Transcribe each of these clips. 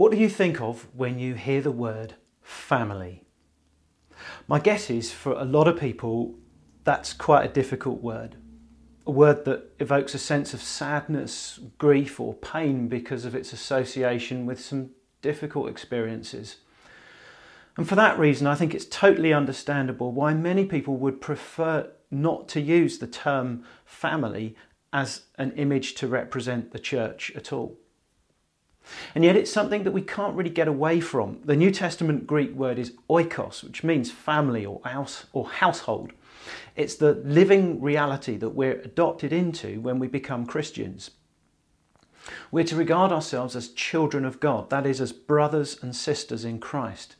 What do you think of when you hear the word family? My guess is for a lot of people, that's quite a difficult word. A word that evokes a sense of sadness, grief, or pain because of its association with some difficult experiences. And for that reason, I think it's totally understandable why many people would prefer not to use the term family as an image to represent the church at all. And yet it's something that we can't really get away from. The New Testament Greek word is oikos, which means family or house or household. It's the living reality that we're adopted into when we become Christians. We're to regard ourselves as children of God, that is, as brothers and sisters in Christ.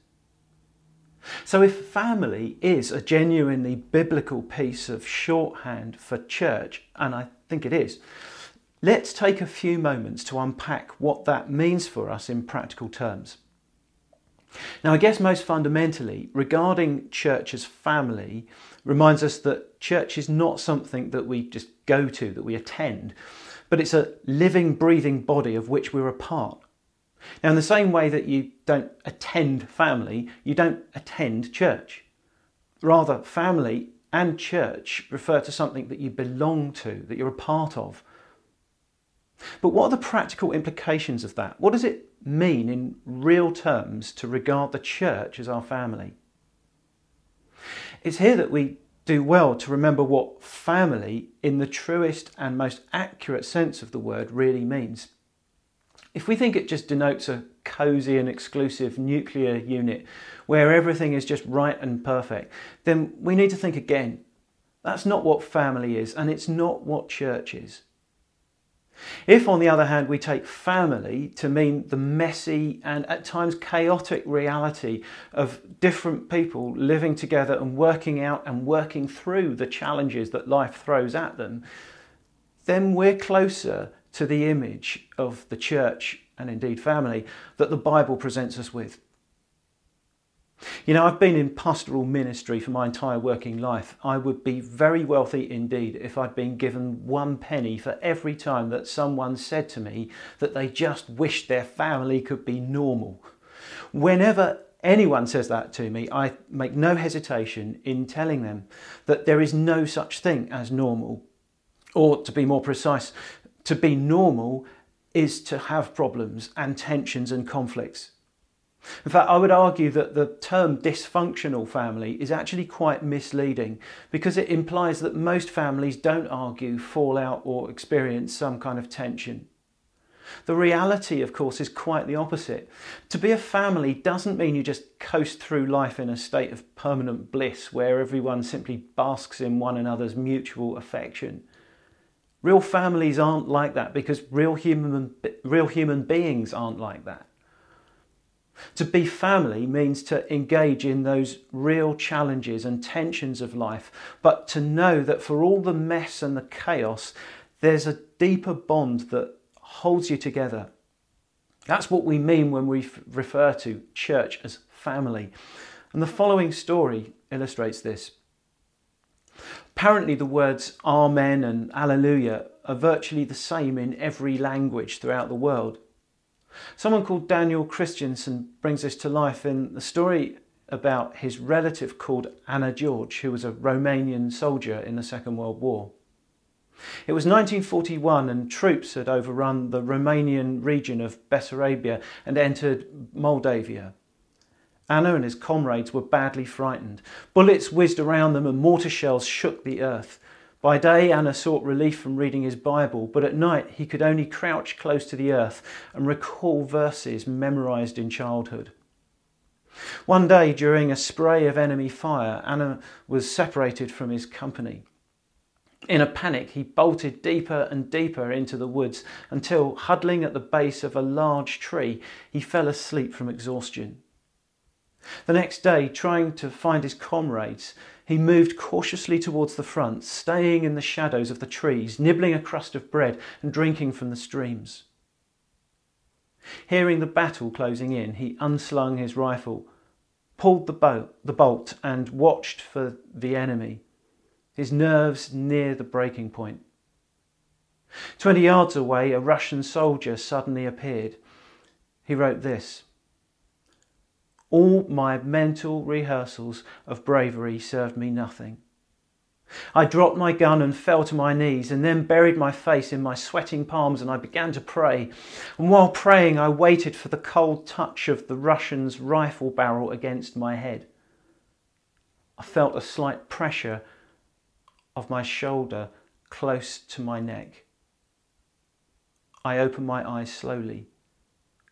So, if family is a genuinely biblical piece of shorthand for church, and I think it is, Let's take a few moments to unpack what that means for us in practical terms. Now, I guess most fundamentally, regarding church as family reminds us that church is not something that we just go to, that we attend, but it's a living, breathing body of which we're a part. Now, in the same way that you don't attend family, you don't attend church. Rather, family and church refer to something that you belong to, that you're a part of. But what are the practical implications of that? What does it mean in real terms to regard the church as our family? It's here that we do well to remember what family, in the truest and most accurate sense of the word, really means. If we think it just denotes a cosy and exclusive nuclear unit where everything is just right and perfect, then we need to think again. That's not what family is, and it's not what church is. If, on the other hand, we take family to mean the messy and at times chaotic reality of different people living together and working out and working through the challenges that life throws at them, then we're closer to the image of the church and indeed family that the Bible presents us with. You know, I've been in pastoral ministry for my entire working life. I would be very wealthy indeed if I'd been given one penny for every time that someone said to me that they just wished their family could be normal. Whenever anyone says that to me, I make no hesitation in telling them that there is no such thing as normal. Or to be more precise, to be normal is to have problems and tensions and conflicts. In fact, I would argue that the term dysfunctional family is actually quite misleading because it implies that most families don't argue, fall out, or experience some kind of tension. The reality, of course, is quite the opposite. To be a family doesn't mean you just coast through life in a state of permanent bliss where everyone simply basks in one another's mutual affection. Real families aren't like that because real human, real human beings aren't like that. To be family means to engage in those real challenges and tensions of life, but to know that for all the mess and the chaos, there's a deeper bond that holds you together. That's what we mean when we refer to church as family. And the following story illustrates this. Apparently, the words Amen and Alleluia are virtually the same in every language throughout the world. Someone called Daniel Christensen brings this to life in the story about his relative called Anna George, who was a Romanian soldier in the Second World War. It was 1941 and troops had overrun the Romanian region of Bessarabia and entered Moldavia. Anna and his comrades were badly frightened. Bullets whizzed around them and mortar shells shook the earth. By day, Anna sought relief from reading his Bible, but at night he could only crouch close to the earth and recall verses memorized in childhood. One day, during a spray of enemy fire, Anna was separated from his company. In a panic, he bolted deeper and deeper into the woods until, huddling at the base of a large tree, he fell asleep from exhaustion. The next day, trying to find his comrades, he moved cautiously towards the front, staying in the shadows of the trees, nibbling a crust of bread and drinking from the streams. Hearing the battle closing in, he unslung his rifle, pulled the, the bolt, and watched for the enemy, his nerves near the breaking point. Twenty yards away, a Russian soldier suddenly appeared. he wrote this All my mental rehearsals of bravery served me nothing. I dropped my gun and fell to my knees and then buried my face in my sweating palms and I began to pray. And while praying, I waited for the cold touch of the Russian's rifle barrel against my head. I felt a slight pressure of my shoulder close to my neck. I opened my eyes slowly.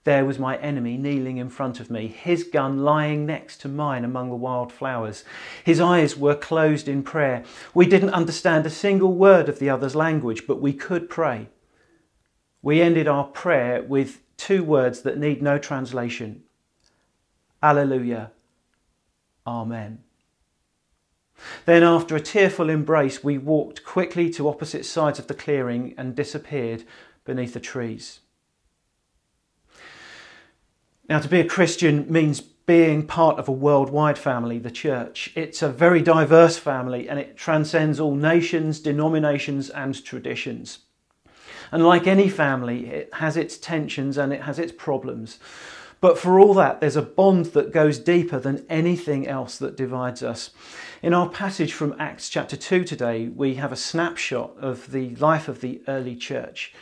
There was my enemy kneeling in front of me, his gun lying next to mine among the wild flowers. His eyes were closed in prayer. We didn't understand a single word of the other's language, but we could pray. We ended our prayer with two words that need no translation Alleluia, Amen. Then, after a tearful embrace, we walked quickly to opposite sides of the clearing and disappeared beneath the trees. Now, to be a Christian means being part of a worldwide family, the church. It's a very diverse family and it transcends all nations, denominations, and traditions. And like any family, it has its tensions and it has its problems. But for all that, there's a bond that goes deeper than anything else that divides us. In our passage from Acts chapter 2 today, we have a snapshot of the life of the early church.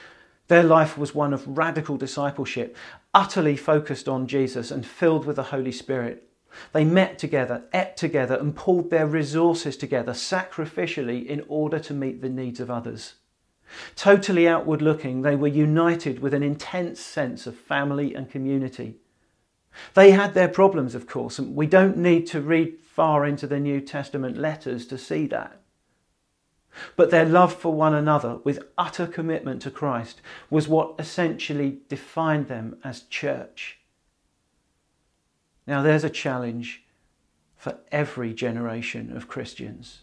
Their life was one of radical discipleship, utterly focused on Jesus and filled with the Holy Spirit. They met together, ate together, and pulled their resources together sacrificially in order to meet the needs of others. Totally outward looking, they were united with an intense sense of family and community. They had their problems, of course, and we don't need to read far into the New Testament letters to see that. But their love for one another, with utter commitment to Christ, was what essentially defined them as church. Now, there's a challenge for every generation of Christians.